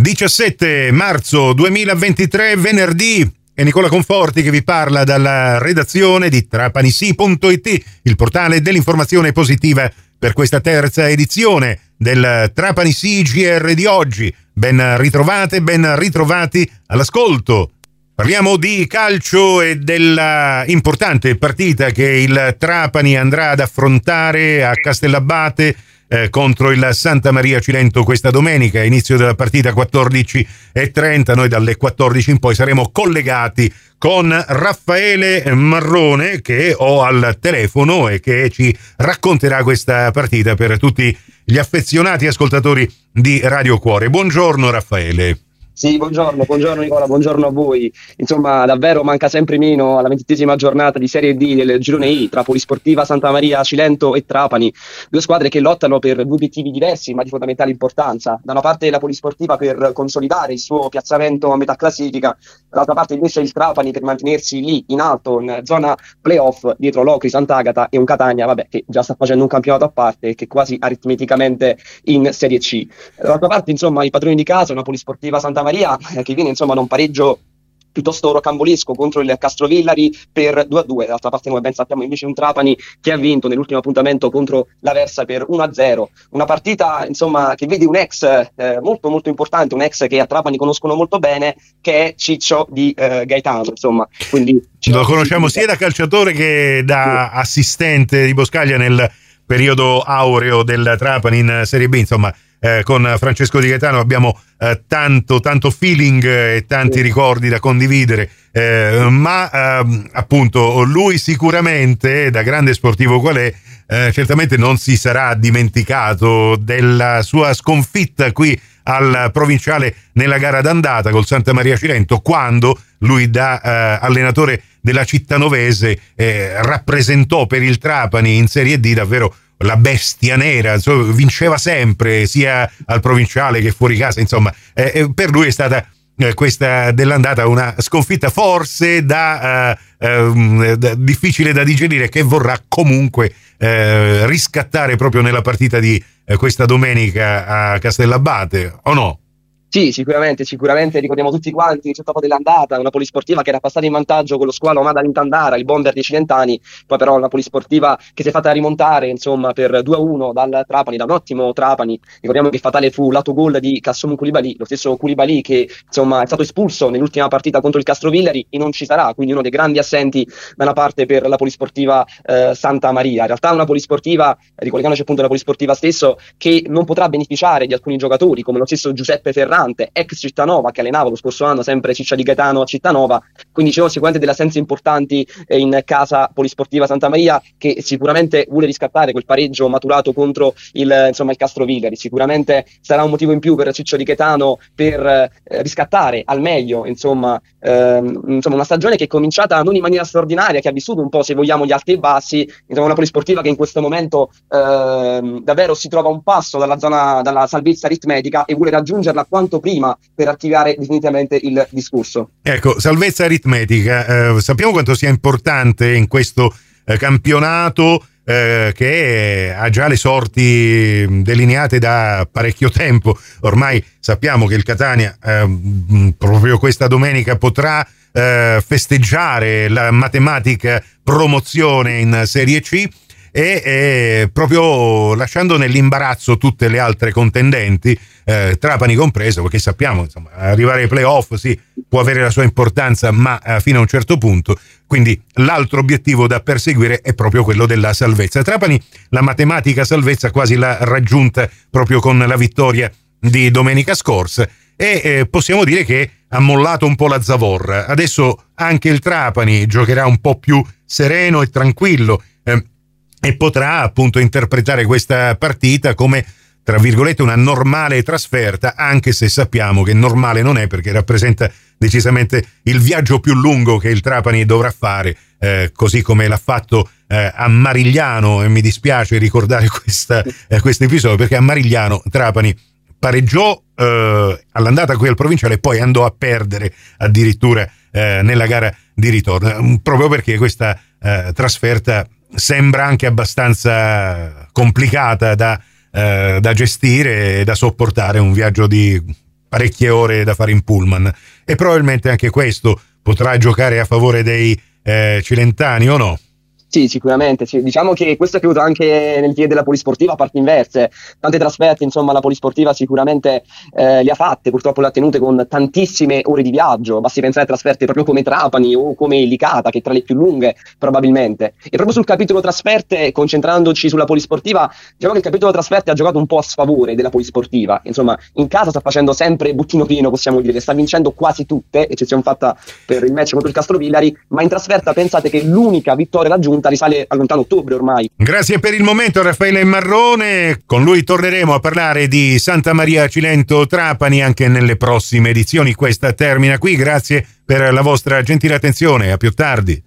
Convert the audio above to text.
17 marzo 2023, venerdì. È Nicola Conforti che vi parla dalla redazione di trapanisi.it, il portale dell'informazione positiva per questa terza edizione del Trapani CGR di oggi. Ben ritrovate, ben ritrovati all'ascolto. Parliamo di calcio e della importante partita che il Trapani andrà ad affrontare a Castellabate eh, contro il Santa Maria Cilento questa domenica, inizio della partita 14.30, noi dalle 14 in poi saremo collegati con Raffaele Marrone che ho al telefono e che ci racconterà questa partita per tutti gli affezionati ascoltatori di Radio Cuore. Buongiorno Raffaele. Sì, buongiorno, buongiorno Nicola, buongiorno a voi. Insomma, davvero manca sempre meno alla ventittesima giornata di Serie D del girone I tra Polisportiva Santa Maria Cilento e Trapani, due squadre che lottano per due obiettivi diversi ma di fondamentale importanza. Da una parte la Polisportiva per consolidare il suo piazzamento a metà classifica, dall'altra parte invece il Trapani per mantenersi lì in alto in zona playoff dietro Locri, Sant'Agata e un Catania, vabbè, che già sta facendo un campionato a parte e che quasi aritmeticamente in Serie C. Dall'altra parte, insomma, i padroni di casa, una Polisportiva Santa Maria Maria eh, che viene insomma da un pareggio piuttosto rocambolesco contro il Castrovillari per 2-2. D'altra parte, come ben sappiamo, invece un Trapani che ha vinto nell'ultimo appuntamento contro la Versa per 1-0. Una partita, insomma, che vede un ex eh, molto molto importante, un ex che a Trapani conoscono molto bene, che è Ciccio di eh, Gaetano, insomma. Quindi, Lo conosciamo sia da calciatore che da assistente di Boscaglia nel periodo aureo del Trapani in Serie B, insomma eh, con Francesco Di Gaetano abbiamo eh, tanto, tanto feeling e tanti ricordi da condividere, eh, ma ehm, appunto lui sicuramente, da grande sportivo qual è, eh, certamente non si sarà dimenticato della sua sconfitta qui al provinciale nella gara d'andata col Santa Maria Cilento quando lui da eh, allenatore della città novese eh, rappresentò per il Trapani in Serie D davvero la bestia nera, insomma, vinceva sempre sia al provinciale che fuori casa, insomma, eh, eh per lui è stata eh, questa dell'andata una sconfitta forse da, eh, ehm, da, difficile da digerire che vorrà comunque eh, riscattare proprio nella partita di eh, questa domenica a Castellabate o no? Sì, sicuramente, sicuramente ricordiamo tutti quanti il dopo dell'andata, una polisportiva che era passata in vantaggio con lo squalo Amada Lintandara, il bomber di Cilentani, poi però una polisportiva che si è fatta rimontare insomma per 2-1 dal Trapani, da un ottimo Trapani. Ricordiamo che fatale fu l'autogol di Kassoum Koulibaly, lo stesso Koulibaly che insomma è stato espulso nell'ultima partita contro il Castrovillari e non ci sarà, quindi uno dei grandi assenti da una parte per la polisportiva eh, Santa Maria. In realtà una polisportiva, ricollegandoci appunto alla polisportiva stesso, che non potrà beneficiare di alcuni giocatori come lo stesso Giuseppe Ferrari importante, ex Cittanova che allenava lo scorso anno sempre Ciccia di Gaetano a Cittanova, quindi ci sono sicuramente delle assenze importanti eh, in casa polisportiva Santa Maria che sicuramente vuole riscattare quel pareggio maturato contro il, insomma, il Castro Villeri, sicuramente sarà un motivo in più per Ciccio di Gaetano per eh, riscattare al meglio insomma, ehm, insomma, una stagione che è cominciata non in maniera straordinaria, che ha vissuto un po' se vogliamo gli alti e bassi, insomma una polisportiva che in questo momento ehm, davvero si trova un passo dalla zona dalla salvezza aritmetica e vuole raggiungerla quanto quanto prima per attivare definitivamente il discorso. Ecco, salvezza aritmetica, eh, sappiamo quanto sia importante in questo eh, campionato eh, che ha già le sorti delineate da parecchio tempo. Ormai sappiamo che il Catania ehm, proprio questa domenica potrà eh, festeggiare la matematica promozione in Serie C e eh, proprio lasciando nell'imbarazzo tutte le altre contendenti, eh, Trapani compreso, perché sappiamo insomma, arrivare ai playoff sì, può avere la sua importanza, ma eh, fino a un certo punto. Quindi l'altro obiettivo da perseguire è proprio quello della salvezza. Trapani la matematica salvezza quasi l'ha raggiunta proprio con la vittoria di domenica scorsa e eh, possiamo dire che ha mollato un po' la zavorra. Adesso anche il Trapani giocherà un po' più sereno e tranquillo. Eh, e potrà appunto interpretare questa partita come tra virgolette una normale trasferta, anche se sappiamo che normale non è perché rappresenta decisamente il viaggio più lungo che il Trapani dovrà fare, eh, così come l'ha fatto eh, a Marigliano, e mi dispiace ricordare questo eh, episodio, perché a Marigliano Trapani pareggiò eh, all'andata qui al provinciale e poi andò a perdere addirittura eh, nella gara di ritorno, proprio perché questa eh, trasferta sembra anche abbastanza complicata da, eh, da gestire e da sopportare un viaggio di parecchie ore da fare in pullman e probabilmente anche questo potrà giocare a favore dei eh, cilentani o no? Sì, sicuramente. Sì. Diciamo che questo è caduto anche nel piede della polisportiva a parti inverse. Tante trasferte, insomma, la polisportiva sicuramente eh, le ha fatte, purtroppo le ha tenute con tantissime ore di viaggio. Basti pensare a trasferte proprio come Trapani o come Licata, che è tra le più lunghe, probabilmente. E proprio sul capitolo trasferte, concentrandoci sulla polisportiva, diciamo che il capitolo trasferte ha giocato un po' a sfavore della polisportiva. Insomma, in casa sta facendo sempre buttino pieno, possiamo dire, sta vincendo quasi tutte, eccezione fatta per il match contro il Castrovillari, ma in trasferta pensate che l'unica vittoria raggiunta giunta risale a lontano ottobre ormai. Grazie per il momento Raffaele Marrone, con lui torneremo a parlare di Santa Maria Cilento Trapani anche nelle prossime edizioni. Questa termina qui, grazie per la vostra gentile attenzione, a più tardi.